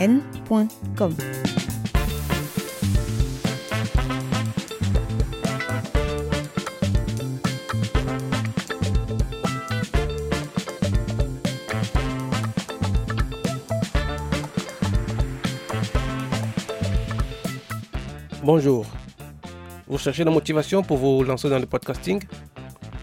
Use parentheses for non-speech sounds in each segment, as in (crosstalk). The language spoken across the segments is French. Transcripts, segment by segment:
n.com. Bonjour. Vous cherchez la motivation pour vous lancer dans le podcasting?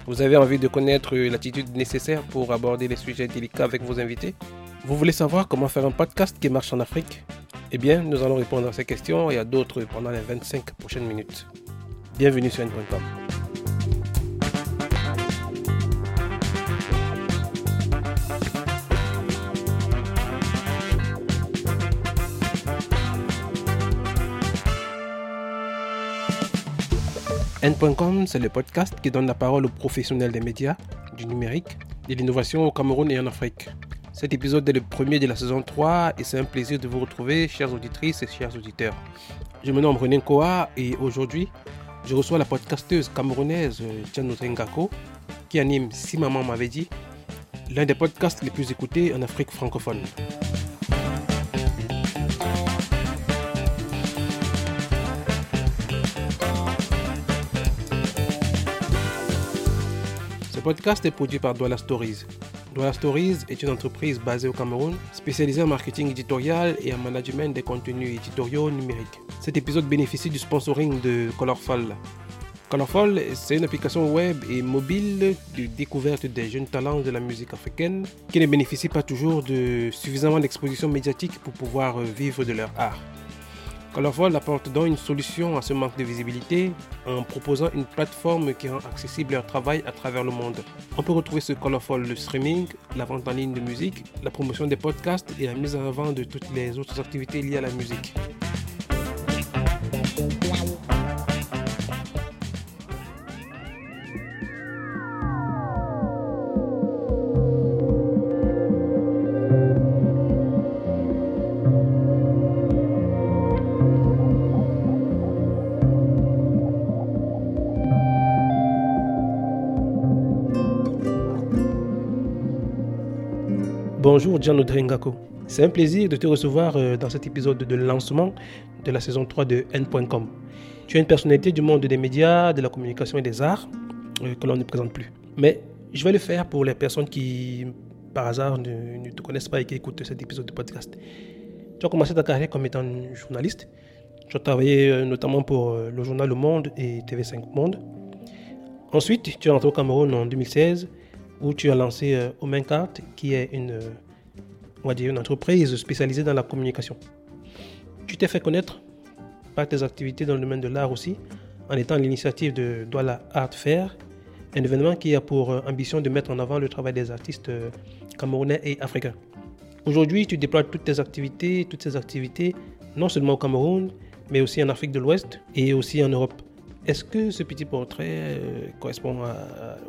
Vous avez envie de connaître l'attitude nécessaire pour aborder les sujets délicats avec vos invités? Vous voulez savoir comment faire un podcast qui marche en Afrique? Eh bien, nous allons répondre à ces questions et à d'autres pendant les 25 prochaines minutes. Bienvenue sur N.com. N.com, c'est le podcast qui donne la parole aux professionnels des médias, du numérique, de l'innovation au Cameroun et en Afrique. Cet épisode est le premier de la saison 3 et c'est un plaisir de vous retrouver, chères auditrices et chers auditeurs. Je me nomme René Koa et aujourd'hui, je reçois la podcasteuse camerounaise Tiano Ngako qui anime Si Maman m'avait dit, l'un des podcasts les plus écoutés en Afrique francophone. Podcast est produit par Douala Stories. Douala Stories est une entreprise basée au Cameroun, spécialisée en marketing éditorial et en management des contenus éditoriaux numériques. Cet épisode bénéficie du sponsoring de Colorful. Colorful, c'est une application web et mobile de découverte des jeunes talents de la musique africaine qui ne bénéficient pas toujours de suffisamment d'exposition médiatique pour pouvoir vivre de leur art. Colorful apporte donc une solution à ce manque de visibilité en proposant une plateforme qui rend accessible leur travail à travers le monde. On peut retrouver ce Colorful le streaming, la vente en ligne de musique, la promotion des podcasts et la mise en avant de toutes les autres activités liées à la musique. Bonjour Gianno Drengako. C'est un plaisir de te recevoir euh, dans cet épisode de lancement de la saison 3 de N.com. Tu es une personnalité du monde des médias, de la communication et des arts euh, que l'on ne présente plus. Mais je vais le faire pour les personnes qui, par hasard, ne, ne te connaissent pas et qui écoutent cet épisode de podcast. Tu as commencé ta carrière comme étant journaliste. Tu as travaillé euh, notamment pour le journal Le Monde et TV5 Monde. Ensuite, tu es rentré au Cameroun en 2016 où tu as lancé euh, Omencart, qui est une, euh, on va dire une entreprise spécialisée dans la communication. Tu t'es fait connaître par tes activités dans le domaine de l'art aussi, en étant l'initiative de Douala Art Fair, un événement qui a pour euh, ambition de mettre en avant le travail des artistes camerounais et africains. Aujourd'hui, tu déploies toutes tes activités, toutes ces activités, non seulement au Cameroun, mais aussi en Afrique de l'Ouest et aussi en Europe. Est-ce que ce petit portrait euh, correspond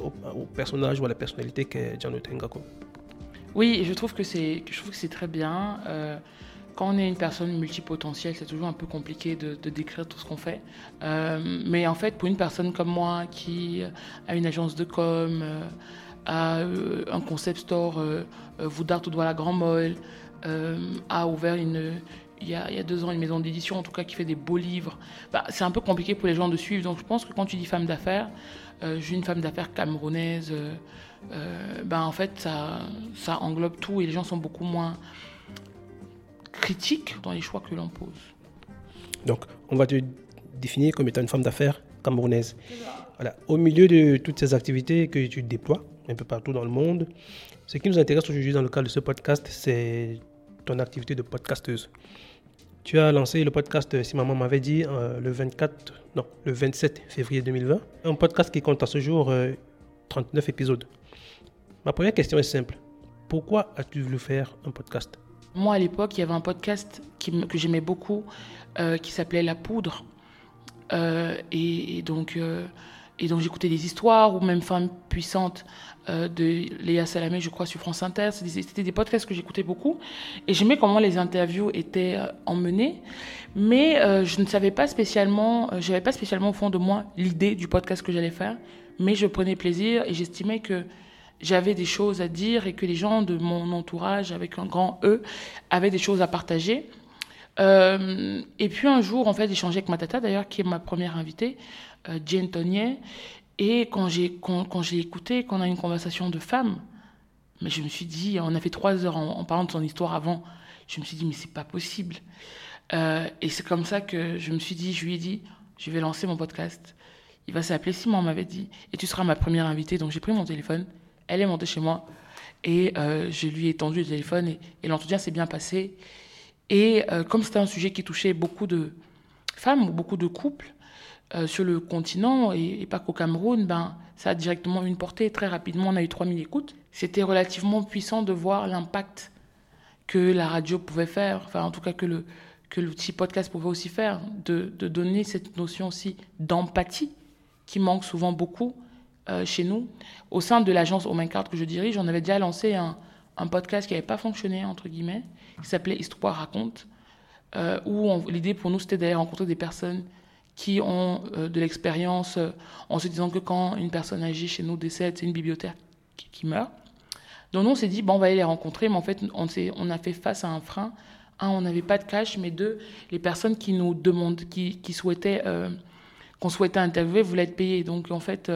au, personnage ou à la personnalité qu'est Gianno Tengako Oui, je trouve que c'est, très bien. Euh, quand on est une personne multipotentielle, c'est toujours un peu compliqué de, décrire tout ce qu'on fait. Euh, mais en fait, pour une personne comme moi qui a une agence de com, a un concept store, Voudart ou la Grand Molle, a ouvert une, il y, a, deux ans une maison d'édition en tout cas qui fait des beaux livres. Bah, c'est un peu compliqué pour les gens de suivre. Donc je pense que quand tu dis femme d'affaires, euh, suis une femme d'affaires camerounaise. Bah, en fait ça, ça englobe tout et les gens sont beaucoup moins critiques dans les choix que l'on pose. Donc on va te définir comme étant une femme d'affaires camerounaise. Voilà. Au milieu de toutes ces activités que tu déploies un peu partout dans le monde, ce qui nous intéresse aujourd'hui dans le cadre de ce podcast, c'est ton activité de podcasteuse. Tu as lancé le podcast, si maman m'avait dit, euh, le 24, non, le 27 février 2020. Un podcast qui compte à ce jour euh, 39 épisodes. Ma première question est simple. Pourquoi as-tu voulu faire un podcast? Moi, à l'époque, il y avait un podcast qui, que j'aimais beaucoup euh, qui s'appelait La Poudre. Et, donc, Et donc j'écoutais des histoires ou même Femmes puissantes euh, de Léa Salamé, je crois, sur France Inter. C'était des podcasts que j'écoutais beaucoup. Et j'aimais comment les interviews étaient euh, emmenées. Mais euh, je ne savais pas spécialement, je n'avais pas spécialement au fond de moi l'idée du podcast que j'allais faire. Mais je prenais plaisir et j'estimais que j'avais des choses à dire et que les gens de mon entourage, avec un grand E, avaient des choses à partager. Et puis un jour, en fait, j'ai échangé avec ma tata, d'ailleurs, qui est ma première invitée, Jane Tonier. Et quand j'ai quand, quand j'ai écouté, qu'on a une conversation de femmes, mais je me suis dit, on a fait trois heures en, parlant de son histoire avant, je me suis dit, mais c'est pas possible. Euh, et c'est comme ça que je me suis dit, je lui ai dit, je vais lancer mon podcast. Il va s'appeler Simon, m'avait dit, et tu seras ma première invitée. Donc j'ai pris mon téléphone, elle est montée chez moi, et euh, je lui ai tendu le téléphone, et l'entretien s'est bien passé. Et euh, comme c'était un sujet qui touchait beaucoup de femmes ou beaucoup de couples, euh, sur le continent et, pas qu'au Cameroun, ben, ça a directement une portée. Très rapidement, on a eu 3000 écoutes. C'était relativement puissant de voir l'impact que la radio pouvait faire, enfin en tout cas que le que l'outil podcast pouvait aussi faire, de, de, donner cette notion aussi d'empathie qui manque souvent beaucoup euh, chez nous. Au sein de l'agence Omencard que je dirige, on avait déjà lancé un, un podcast qui n'avait pas fonctionné, entre guillemets, qui s'appelait Histoire raconte, euh, où l'idée pour nous c'était d'aller rencontrer des personnes qui ont euh, de l'expérience euh, en se disant que quand une personne agit chez nous décède, c'est une bibliothèque qui, meurt. Donc nous, on s'est dit, bon, on va aller les rencontrer, mais en fait, on, on a fait face à un frein. Un, on n'avait pas de cash, mais deux, les personnes qui nous demandent, qui, qui souhaitaient, qu'on souhaitait interviewer voulaient être payées. Donc en fait,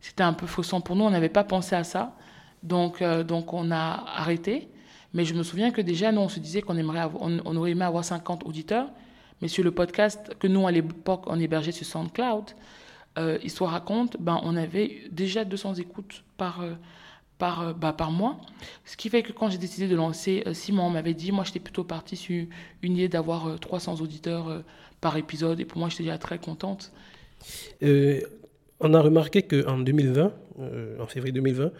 c'était un peu faussant pour nous, on n'avait pas pensé à ça. Donc, donc on a arrêté. Mais je me souviens que déjà, nous, on se disait qu'on aimerait on, aurait aimé avoir 50 auditeurs. Mais sur le podcast que nous, à l'époque, on hébergeait sur SoundCloud, euh, Histoire raconte, ben, on avait déjà 200 écoutes par, euh, par, euh, bah, par mois. Ce qui fait que quand j'ai décidé de lancer, Simon m'avait dit, moi j'étais plutôt partie sur une idée d'avoir 300 auditeurs par épisode. Et pour moi, j'étais déjà très contente. on a remarqué qu'en 2020, en février 2020,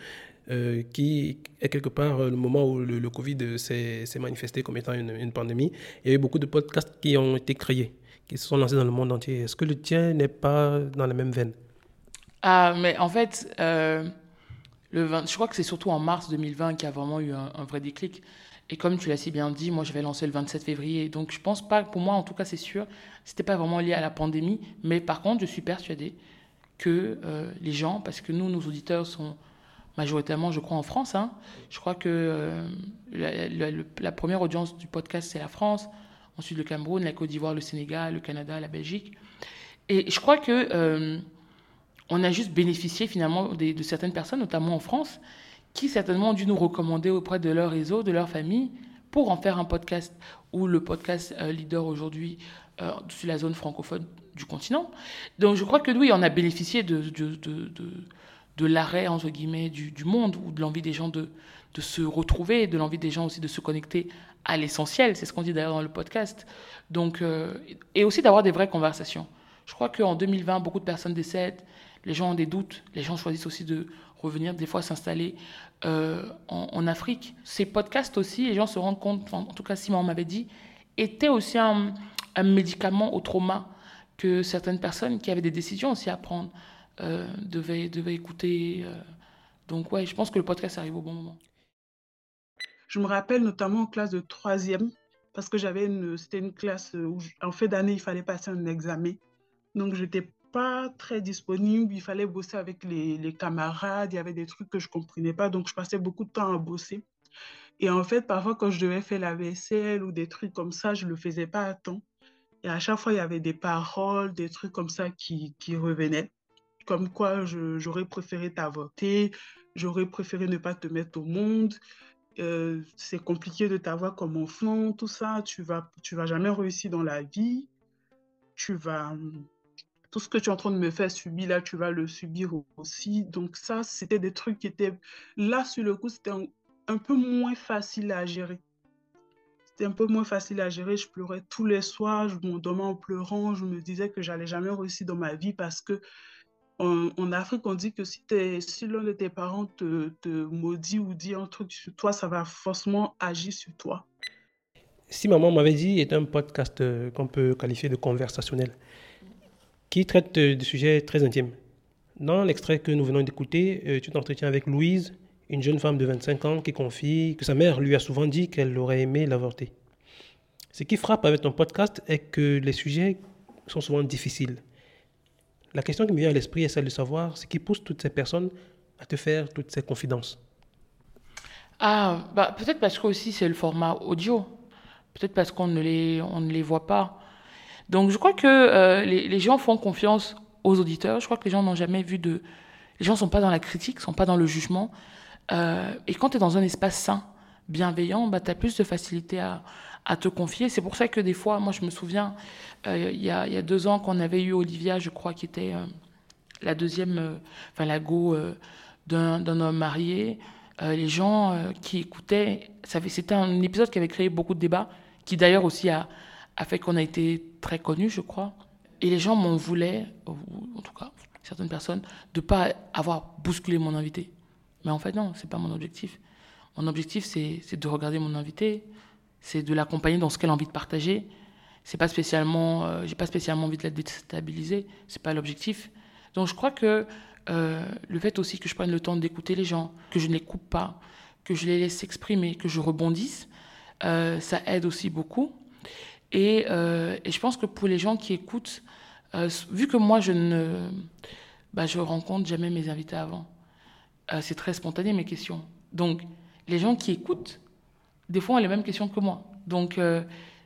euh, qui est quelque part euh, le moment où le, Covid euh, s'est manifesté comme étant une, pandémie. Il y a eu beaucoup de podcasts qui ont été créés, qui se sont lancés dans le monde entier. Est-ce que le tien n'est pas dans la même veine? Ah, mais en fait, le je crois que c'est surtout en mars 2020 qu'il y a vraiment eu un, vrai déclic. Et comme tu l'as si bien dit, moi je vais lancer le 27 février. Donc je pense pas, pour moi en tout cas c'est sûr, c'était pas vraiment lié à la pandémie. Mais par contre, je suis persuadée que les gens, parce que nous, nos auditeurs sont majoritairement, je crois, en France. Hein. Je crois que euh, la, première audience du podcast, c'est la France, ensuite le Cameroun, la Côte d'Ivoire, le Sénégal, le Canada, la Belgique. Et je crois que euh, on a juste bénéficié finalement de, certaines personnes, notamment en France, qui certainement ont dû nous recommander auprès de leur réseau, de leur famille, pour en faire un podcast, ou le podcast euh, leader aujourd'hui sur la zone francophone du continent. Donc je crois que oui, on a bénéficié de, de l'arrêt, entre guillemets, du, monde, ou de l'envie des gens de, de se retrouver, de l'envie des gens aussi de se connecter à l'essentiel. C'est ce qu'on dit d'ailleurs dans le podcast. Donc, euh, et aussi d'avoir des vraies conversations. Je crois qu'en 2020, beaucoup de personnes décèdent, les gens ont des doutes, les gens choisissent aussi de revenir, des fois s'installer euh, en, Afrique. Ces podcasts aussi, les gens se rendent compte, en, tout cas Simon m'avait dit, étaient aussi un, un médicament au trauma que certaines personnes qui avaient des décisions aussi à prendre devait, devait écouter. Euh. donc, ouais, je pense que le podcast arrive au bon moment. Je me rappelle notamment en classe de troisième, parce que j'avais c'était une classe où, en fin d'année, il fallait passer un examen. Donc, j'étais pas très disponible. Il fallait bosser avec les, les, camarades. Il y avait des trucs que je comprenais pas. Donc, je passais beaucoup de temps à bosser. Et en fait, parfois, quand je devais faire la vaisselle ou des trucs comme ça, je le faisais pas à temps. Et à chaque fois, il y avait des paroles, des trucs comme ça qui, qui revenaient comme quoi j'aurais préféré t'avorter, j'aurais préféré ne pas te mettre au monde, euh, c'est compliqué de t'avoir comme enfant, tout ça, tu vas, tu vas jamais réussir dans la vie, tu vas, tout ce que tu es en train de me faire subir là, tu vas le subir aussi. Donc ça, c'était des trucs qui étaient, là sur le coup, c'était un, peu moins facile à gérer. C'était un peu moins facile à gérer. Je pleurais tous les soirs, je m'endormais en pleurant. Je me disais que j'allais jamais réussir dans ma vie parce que en, Afrique, on dit que si, l'un de tes parents te, maudit ou dit un truc sur toi, ça va forcément agir sur toi. Si Maman m'avait dit est un podcast euh, qu'on peut qualifier de conversationnel, qui traite de, sujets très intimes. Dans l'extrait que nous venons d'écouter, euh, tu t'entretiens avec Louise, une jeune femme de 25 ans qui confie que sa mère lui a souvent dit qu'elle aurait aimé l'avorter. Ce qui frappe avec ton podcast est que les sujets sont souvent difficiles. La question qui me vient à l'esprit est celle de savoir ce qui pousse toutes ces personnes à te faire toutes ces confidences. Ah, bah, peut-être parce que aussi c'est le format audio. Peut-être parce qu'on ne les, on ne les voit pas. Donc je crois que euh, les, les, gens font confiance aux auditeurs. Je crois que les gens n'ont jamais vu de... Les gens ne sont pas dans la critique, ne sont pas dans le jugement. Euh, et quand tu es dans un espace sain, bienveillant, bah, tu as plus de facilité à, à te confier. C'est pour ça que des fois, moi je me souviens, euh, il, y a, il, y a, deux ans qu'on avait eu Olivia, je crois, qui était la deuxième, enfin la go d'un homme marié. les gens qui écoutaient, c'était un épisode qui avait créé beaucoup de débats qui d'ailleurs aussi a fait qu'on a été très connus, je crois. Et les gens m'en voulaient, en tout cas certaines personnes, de ne pas avoir bousculé mon invité. Mais en fait, non, ce n'est pas mon objectif. Mon objectif, c'est de regarder mon invité, c'est de l'accompagner dans ce qu'elle a envie de partager. C'est pas spécialement, euh, j'ai pas spécialement envie de la déstabiliser. C'est pas l'objectif. Donc je crois que euh, le fait aussi que je prenne le temps d'écouter les gens, que je ne les coupe pas, que je les laisse s'exprimer, que je rebondisse, euh, ça aide aussi beaucoup. Et, et, je pense que pour les gens qui écoutent, vu que moi je ne bah, je rencontre jamais mes invités avant, c'est très spontané mes questions. Donc les gens qui écoutent, des fois ont les mêmes questions que moi. Donc,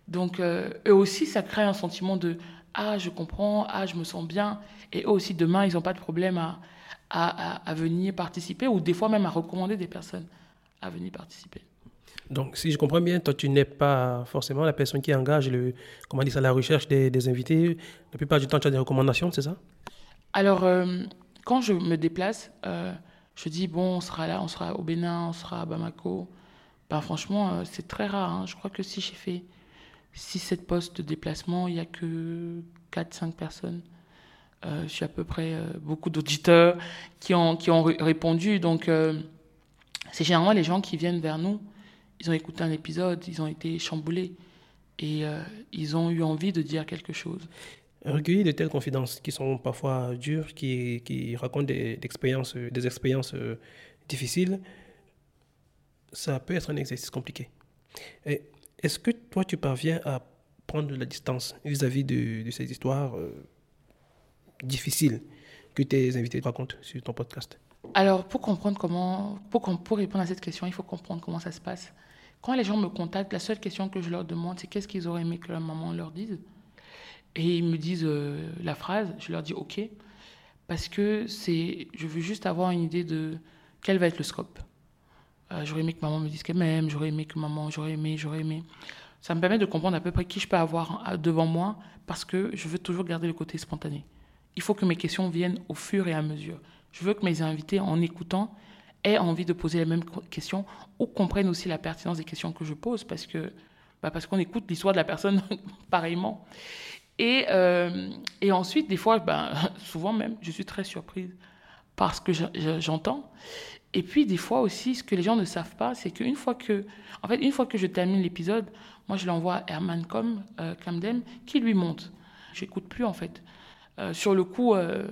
donc eux aussi, ça crée un sentiment de ah je comprends, ah je me sens bien. Et eux aussi demain, ils n'ont pas de problème à, à, à, à venir participer ou des fois même à recommander des personnes à venir participer. Donc, si je comprends bien, toi, tu n'es pas forcément la personne qui engage le, comment dire ça, la recherche des, des, invités. La plupart du temps, tu as des recommandations, c'est ça? Alors, euh, quand je me déplace, euh, je dis, bon, on sera là, on sera au Bénin, on sera à Bamako. Ben, franchement, euh, c'est très rare. Hein. Je crois que si j'ai fait 6-7 postes de déplacement, il n'y a que 4-5 personnes. je suis à peu près beaucoup d'auditeurs qui ont, qui ont répondu. Donc, c'est généralement les gens qui viennent vers nous ils ont écouté un épisode, ils ont été chamboulés et euh, ils ont eu envie de dire quelque chose. Recueillir de telles confidences qui sont parfois dures, qui, qui racontent des, expériences, des expériences euh, difficiles, ça peut être un exercice compliqué. Est-ce que toi, tu parviens à prendre la distance vis-à-vis de, de, ces histoires euh, difficiles que tes invités racontent sur ton podcast? Alors, pour comprendre comment, pour, pour répondre à cette question, il faut comprendre comment ça se passe. Quand les gens me contactent, la seule question que je leur demande, c'est qu'est-ce qu'ils auraient aimé que leur maman leur dise? Et ils me disent euh, la phrase, je leur dis OK, parce que c'est, je veux juste avoir une idée de quel va être le scope. Euh, j'aurais aimé que maman me dise qu'elle m'aime, j'aurais aimé que maman, j'aurais aimé, j'aurais aimé. Ça me permet de comprendre à peu près qui je peux avoir devant moi, parce que je veux toujours garder le côté spontané. Il faut que mes questions viennent au fur et à mesure. Je veux que mes invités, en écoutant, aient envie de poser les mêmes questions ou comprennent aussi la pertinence des questions que je pose parce que bah parce qu'on écoute l'histoire de la personne (laughs) pareillement. Et, euh, et ensuite, des fois, bah, (laughs) souvent même, je suis très surprise par ce que j'entends. Et puis, des fois aussi, ce que les gens ne savent pas, c'est qu'une fois que, en fait, une fois que je termine l'épisode, moi, je l'envoie à Herman Com, euh, Camden, qui lui monte. J'écoute plus, en fait. Euh, sur le coup, euh,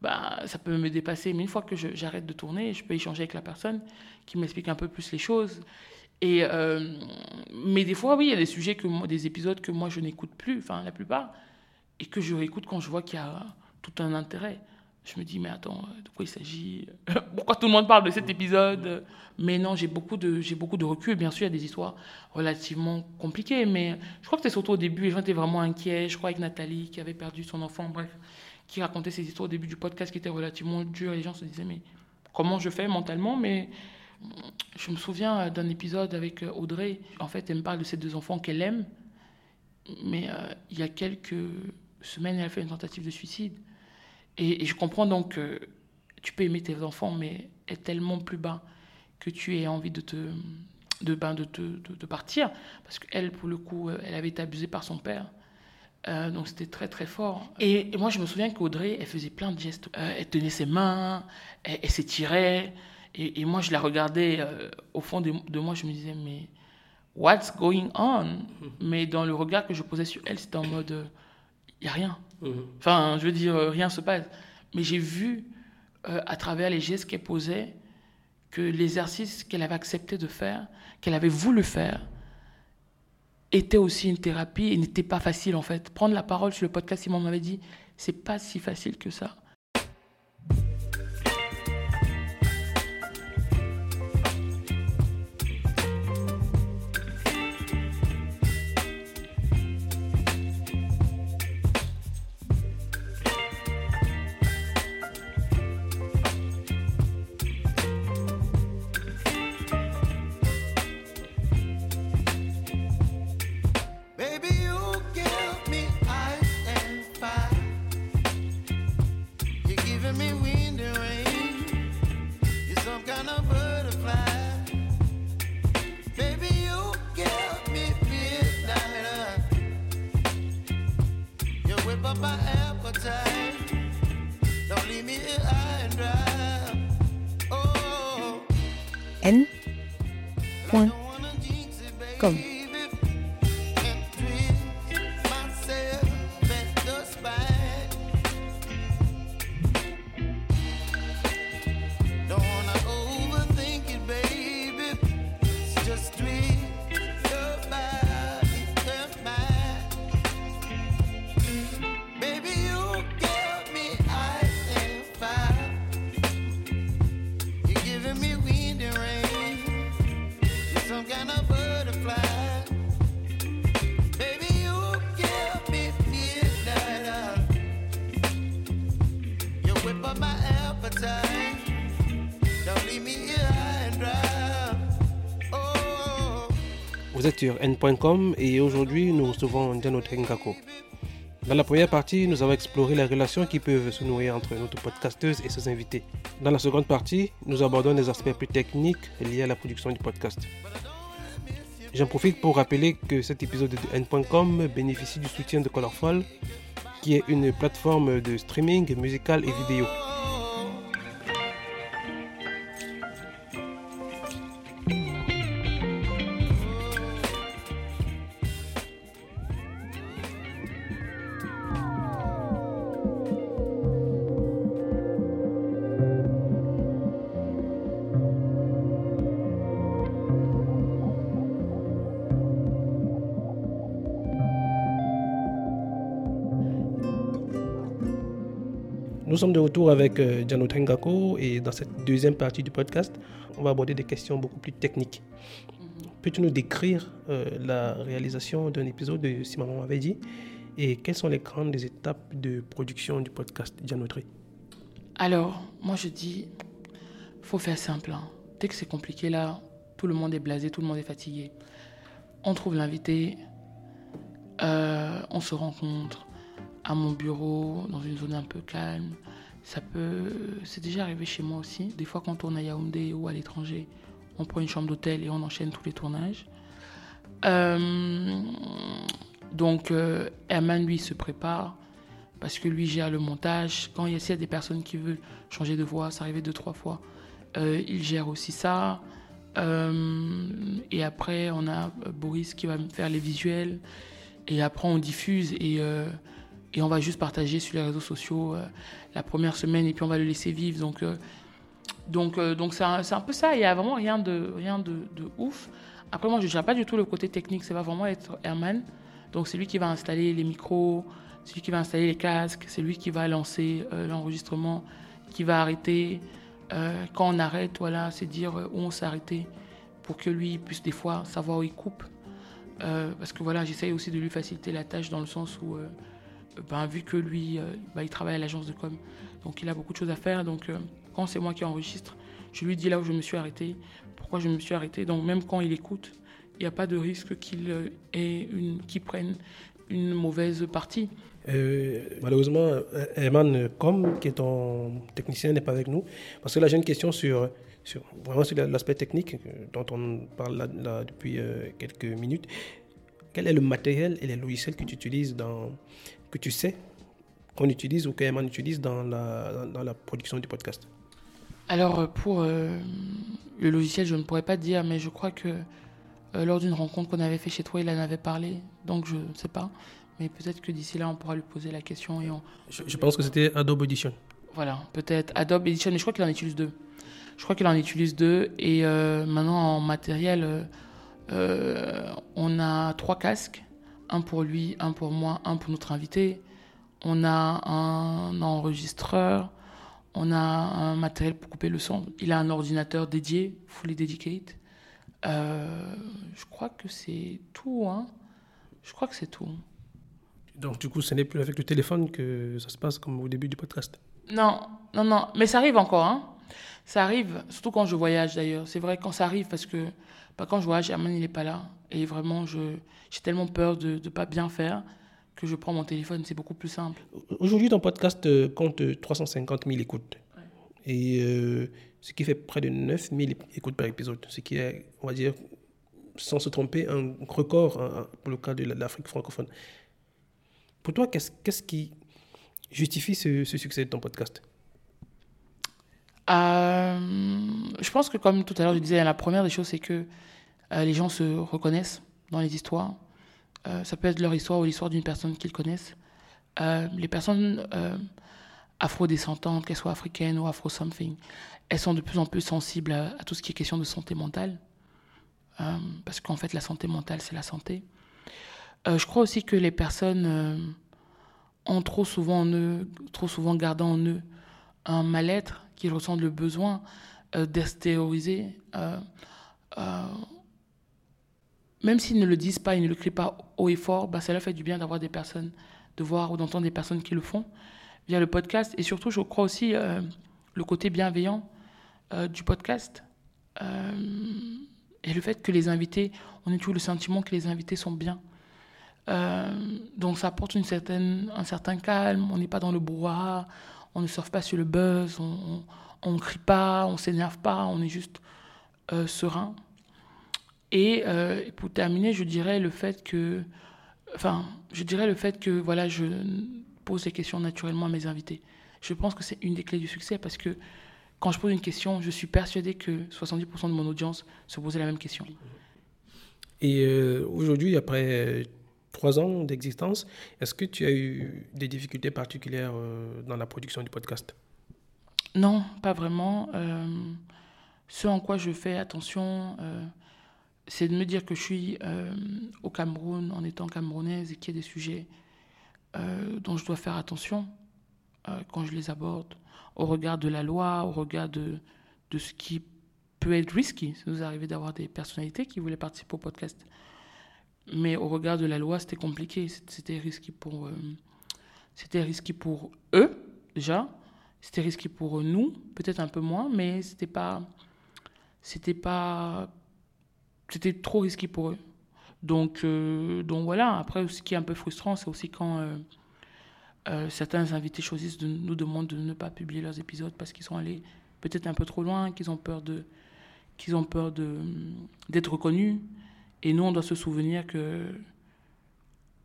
bah, ça peut me dépasser. Mais une fois que j'arrête de tourner, je peux échanger avec la personne qui m'explique un peu plus les choses. Et, euh, mais des fois, oui, il y a des sujets, des épisodes que moi je n'écoute plus, enfin la plupart, et que je réécoute quand je vois qu'il y a tout un intérêt. Je me dis, mais attends, de quoi il s'agit? (laughs) Pourquoi tout le monde parle de cet épisode? Mais non, j'ai beaucoup, de, beaucoup de recul. Bien sûr, il y a des histoires relativement compliquées, mais je crois que c'était surtout au début, les gens étaient vraiment inquiets. Je crois avec Nathalie qui avait perdu son enfant, bref qui racontait ses histoires au début du podcast qui étaient relativement dures. Les gens se disaient, mais comment je fais mentalement? Mais je me souviens d'un épisode avec Audrey. En fait, elle me parle de ses deux enfants qu'elle aime. Mais euh, il y a quelques semaines, elle a fait une tentative de suicide. Et, et je comprends donc que tu peux aimer tes enfants, mais être tellement plus bas que tu aies envie de te de, ben, de, de, de partir. Parce qu'elle, pour le coup, elle avait été abusée par son père. Euh, donc c'était très très fort. Et, et, moi je me souviens qu'Audrey, elle faisait plein de gestes. Euh, elle tenait ses mains, elle, elle s'étirait. Et, et, moi je la regardais euh, au fond de, de, moi, je me disais, mais what's going on? Mais dans le regard que je posais sur elle, c'était en mode, il n'y a rien. Enfin, je veux dire, rien se passe. Mais j'ai vu euh, à travers les gestes qu'elle posait, que l'exercice qu'elle avait accepté de faire, qu'elle avait voulu faire, était aussi une thérapie et n'était pas facile en fait. Prendre la parole sur le podcast, Simon m'avait dit, c'est pas si facile que ça. n.com Vous êtes sur n.com et aujourd'hui nous recevons Diano Ngako. Dans la première partie, nous avons exploré les relations qui peuvent se nouer entre notre podcasteuse et ses invités. Dans la seconde partie, nous abordons les aspects plus techniques liés à la production du podcast. J'en profite pour rappeler que cet épisode de n.com bénéficie du soutien de Colorful, qui est une plateforme de streaming musical et vidéo. Nous sommes de retour avec euh, Gianno Tengako et dans cette deuxième partie du podcast, on va aborder des questions beaucoup plus techniques. Peux-tu nous décrire euh, la réalisation d'un épisode de Si Maman m'avait dit et quelles sont les grandes étapes de production du podcast Gianotri Alors, moi je dis, faut faire simple. hein. Dès que c'est compliqué là, tout le monde est blasé, tout le monde est fatigué. On trouve l'invité, euh, on se rencontre à mon bureau, dans une zone un peu calme. Ça peut, c'est déjà arrivé chez moi aussi. Des fois, quand on tourne à Yaoundé ou à l'étranger, on prend une chambre d'hôtel et on enchaîne tous les tournages. Euh, donc, euh, Herman, lui, se prépare parce que lui gère le montage. Quand il y a, des personnes qui veulent changer de voix, ça arrivait deux, trois fois, euh, il gère aussi ça. Euh, et après, on a Boris qui va faire les visuels. Et après, on diffuse et, et on va juste partager sur les réseaux sociaux euh, la première semaine et puis on va le laisser vivre. Donc, euh, donc, euh, donc c'est un, un peu ça. Il n'y a vraiment rien de, rien de, ouf. Après, moi, je ne gère pas du tout le côté technique. Ça va vraiment être Herman. Donc, c'est lui qui va installer les micros, c'est lui qui va installer les casques, c'est lui qui va lancer l'enregistrement, qui va arrêter. Quand on arrête, voilà, c'est dire où on s'est arrêté pour que lui puisse des fois savoir où il coupe. Parce que voilà, j'essaye aussi de lui faciliter la tâche dans le sens où, ben, vu que lui, euh, ben, il travaille à l'agence de com, donc il a beaucoup de choses à faire. Donc euh, quand c'est moi qui enregistre, je lui dis là où je me suis arrêté, pourquoi je me suis arrêté. Donc même quand il écoute, il n'y a pas de risque qu'il euh, prenne une mauvaise partie. Malheureusement, Herman Com, qui est ton technicien, n'est pas avec nous. Parce que là, j'ai une question sur, sur, vraiment sur l'aspect technique dont on parle depuis quelques minutes. Quel est le matériel et les logiciels que tu utilises dans, que tu sais qu'on utilise ou qu'Herman utilise dans la, dans, la production du podcast Alors, euh, pour euh, le logiciel, je ne pourrais pas te dire, mais je crois que euh, lors d'une rencontre qu'on avait fait chez toi, il en avait parlé. Donc, je ne sais pas. Mais peut-être que d'ici là, on pourra lui poser la question et on. je, je pense que c'était Adobe Audition. Voilà, peut-être Adobe Edition, mais je crois qu'il en utilise deux. Je crois qu'il en utilise deux. Et euh, maintenant, en matériel, on a trois casques. Un pour lui, un pour moi, un pour notre invité. On a un enregistreur. On a un matériel pour couper le son. Il a un ordinateur dédié, fully dedicated. je crois que c'est tout. Hein. Je crois que c'est tout. Donc, du coup, ce n'est plus avec le téléphone que ça se passe comme au début du podcast? Non, non, non. Mais ça arrive encore. Hein. Ça arrive, surtout quand je voyage d'ailleurs. C'est vrai quand ça arrive parce que bah, quand je voyage, Herman il n'est pas là. Et vraiment, j'ai tellement peur de ne pas bien faire que je prends mon téléphone. C'est beaucoup plus simple. Aujourd'hui, ton podcast euh, compte 350 000 écoutes. Et euh, ce qui fait près de 9 000 écoutes par épisode. Ce qui est, on va dire, sans se tromper, un record hein, pour le cas de l'Afrique francophone. Pour toi, qu'est-ce qui justifie ce, succès de ton podcast? Euh, Je pense que, comme tout à l'heure je disais, la première des choses, c'est que euh, les gens se reconnaissent dans les histoires. Euh, ça peut être leur histoire ou l'histoire d'une personne qu'ils connaissent. les personnes afro-descendantes, qu'elles soient africaines ou afro-something, elles sont de plus en plus sensibles à, tout ce qui est question de santé mentale. parce qu'en fait, la santé mentale, c'est la santé. Euh, je crois aussi que les personnes euh, ont trop souvent en eux, trop souvent gardant en eux un mal-être, qu'ils ressentent le besoin euh, d'extérioriser. Même s'ils ne le disent pas, ils ne le crient pas haut et fort, bah, ça leur fait du bien d'avoir des personnes, de voir ou d'entendre des personnes qui le font via le podcast. Et surtout, je crois aussi le côté bienveillant du podcast. et le fait que les invités, on ait toujours le sentiment que les invités sont bien. Euh, donc ça apporte une certaine, un certain calme, on n'est pas dans le brouhaha, on ne surfe pas sur le buzz, on ne crie pas, on s'énerve pas, on est juste euh, Euh, et, pour terminer, je dirais le fait que, enfin, je dirais le fait que voilà, je pose des questions naturellement à mes invités. Je pense que c'est une des clés du succès parce que quand je pose une question, je suis persuadé que 70% de mon audience se posait la même question. Et aujourd'hui, après trois ans d'existence, est-ce que tu as eu des difficultés particulières euh, dans la production du podcast? Non, pas vraiment. Euh, ce en quoi je fais attention, euh, c'est de me dire que je suis au Cameroun en étant camerounaise et qu'il y a des sujets dont je dois faire attention quand je les aborde, au regard de la loi, au regard de, de ce qui peut être risky. Ça nous arrivé d'avoir des personnalités qui voulaient participer au podcast. Mais au regard de la loi, c'était compliqué. C'était risqué pour, euh, c'était risqué pour eux, déjà. C'était risqué pour nous, peut-être un peu moins, mais c'était pas, c'était pas, c'était trop risqué pour eux. Donc, euh, donc voilà. Après, ce qui est un peu frustrant, c'est aussi quand euh, certains invités choisissent de nous demandent de ne pas publier leurs épisodes parce qu'ils sont allés peut-être un peu trop loin, qu'ils ont peur de, qu'ils ont peur de d'être reconnus. Et nous, on doit se souvenir que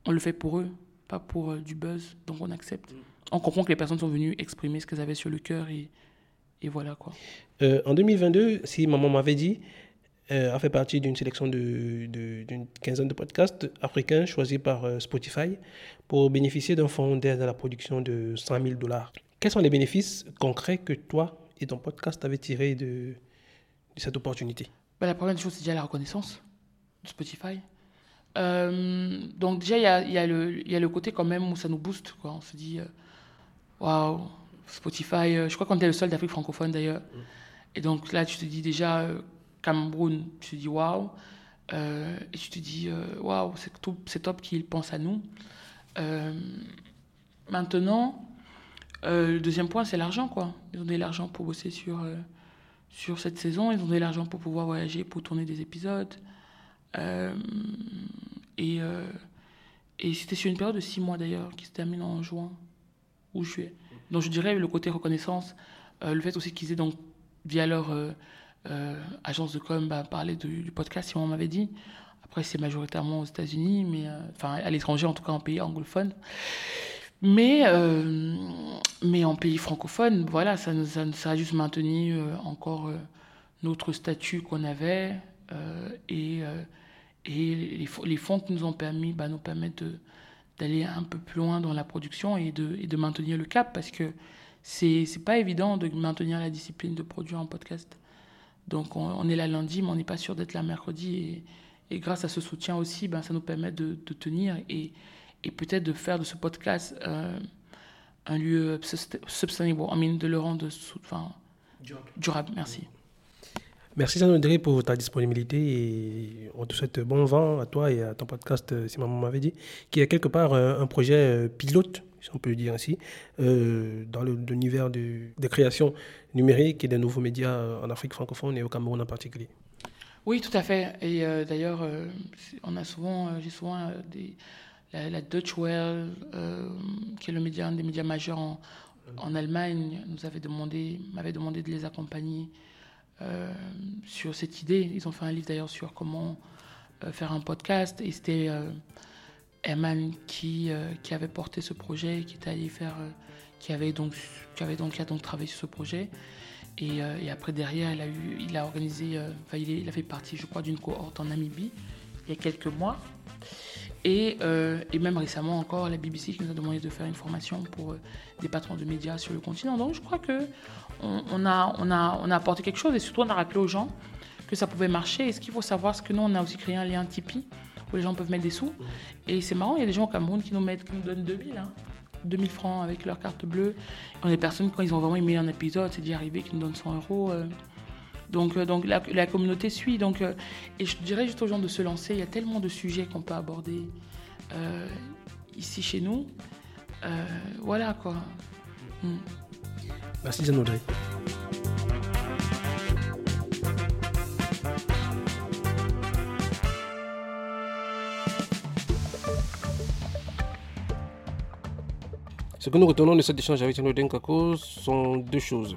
on le fait pour eux, pas pour euh, du buzz. Donc on accepte. On comprend que les personnes sont venues exprimer ce qu'elles avaient sur le cœur et, et voilà quoi. Euh, en 2022, si maman m'avait dit, euh, a fait partie d'une sélection d'une de, quinzaine de podcasts africains choisis par Spotify pour bénéficier d'un fonds d'aide à la production de 100 000 dollars. Quels sont les bénéfices concrets que toi et ton podcast avez tirés de, de cette opportunité? Bah, La première chose, c'est déjà la reconnaissance. Spotify. Euh, donc déjà, il y a, y, a y a, le côté quand même où ça nous booste. Quoi. On se dit, euh, waouh, Spotify, euh, je crois qu'on était le seul d'Afrique francophone d'ailleurs. Et donc là, tu te dis déjà, Cameroun, tu te dis waouh. et tu te dis, waouh, c'est top qu'ils pensent à nous. maintenant, le deuxième point, c'est l'argent. quoi. Ils ont donné l'argent pour bosser sur, sur cette saison. Ils ont donné l'argent pour pouvoir voyager, pour tourner des épisodes. Euh, et, euh, et c'était sur une période de six mois d'ailleurs, qui se termine en juin ou juillet. Donc je dirais le côté reconnaissance, euh, le fait aussi qu'ils aient donc, via leur agence de com, bah, parlé du podcast, si on m'avait dit. Après, c'est majoritairement aux États-Unis, mais enfin à l'étranger, en tout cas en pays anglophone. Mais, mais en pays francophone, voilà, ça, ça, a juste maintenu encore notre statut qu'on avait et et les, fonds qui nous ont permis, bah, nous permettent d'aller un peu plus loin dans la production et de, et de maintenir le cap parce que c'est pas évident de maintenir la discipline de produire un podcast. Donc on, est là lundi, mais on n'est pas sûr d'être là mercredi. Et, grâce à ce soutien aussi, ben, ça nous permet de, tenir et, et peut-être de faire de ce podcast euh, un lieu sustainable, I mean, de le rendre enfin, durable. durable. Merci. Merci Jean-Audrey pour ta disponibilité et on te souhaite bon vent à toi et à ton podcast, euh, si maman m'avait dit, qui est quelque part euh, un projet pilote si on peut le dire ainsi, euh, dans l'univers de, des créations numériques et des nouveaux médias euh, en Afrique francophone et au Cameroun en particulier. Oui, tout à fait. Et euh, d'ailleurs, on a souvent, j'ai souvent des, la, Deutsche Welle, qui est le média, un des médias majeurs en, en Allemagne, nous avait demandé, m'avait demandé de les accompagner sur cette idée. Ils ont fait un livre d'ailleurs sur comment faire un podcast et c'était Eman qui, euh, qui avait porté ce projet, qui était allé faire, euh, qui avait donc, qui avait donc, a travaillé sur ce projet. Et, euh, après derrière, il a organisé, il, il, a fait partie, je crois, d'une cohorte en Namibie il y a quelques mois. Et, et, même récemment encore, la BBC qui nous a demandé de faire une formation pour des patrons de médias sur le continent. Donc je crois que on, a, on, a, on a apporté quelque chose et surtout on a rappelé aux gens que ça pouvait marcher. Et ce qu'il faut savoir, c'est que nous, on a aussi créé un lien Tipeee les gens peuvent mettre des sous. Et c'est marrant, il y a des gens au Cameroun qui nous, mettent, qui nous donnent 2000, hein, 2000 francs avec leur carte bleue. On a des personnes, quand ils ont vraiment aimé un épisode, c'est d'y arriver, qui nous donnent 100 euros. Euh. Donc, euh, donc la, communauté suit. Donc, euh, et je dirais juste aux gens de se lancer. Il y a tellement de sujets qu'on peut aborder ici chez nous. voilà quoi. Mm. Merci Jeanne Ce que nous retenons de cet échange avec Tino Denkako sont deux choses.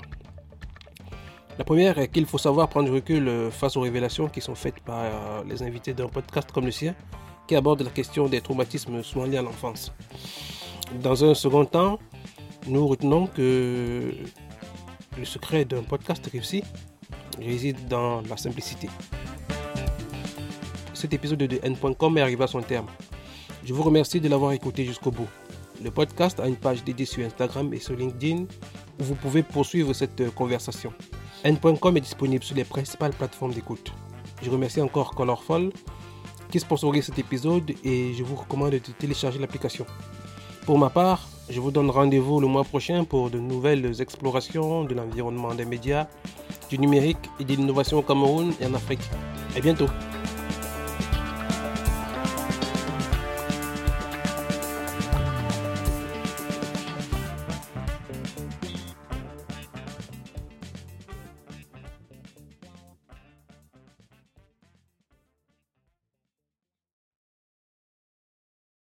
La première est qu'il faut savoir prendre recul euh, face aux révélations qui sont faites par euh, les invités d'un podcast comme le sien, qui aborde la question des traumatismes souvent liés à l'enfance. Dans un second temps, nous retenons que le secret d'un podcast réussi réside dans la simplicité. Cet épisode de N.com est arrivé à son terme. Je vous remercie de l'avoir écouté jusqu'au bout. Le podcast a une page dédiée sur Instagram et sur LinkedIn où vous pouvez poursuivre cette conversation. N.com est disponible sur les principales plateformes d'écoute. Je remercie encore Colorful qui sponsorise cet épisode et je vous recommande de télécharger l'application. Pour ma part, je vous donne rendez-vous le mois prochain pour de nouvelles explorations de l'environnement des médias, du numérique et de l'innovation au Cameroun et en Afrique. A bientôt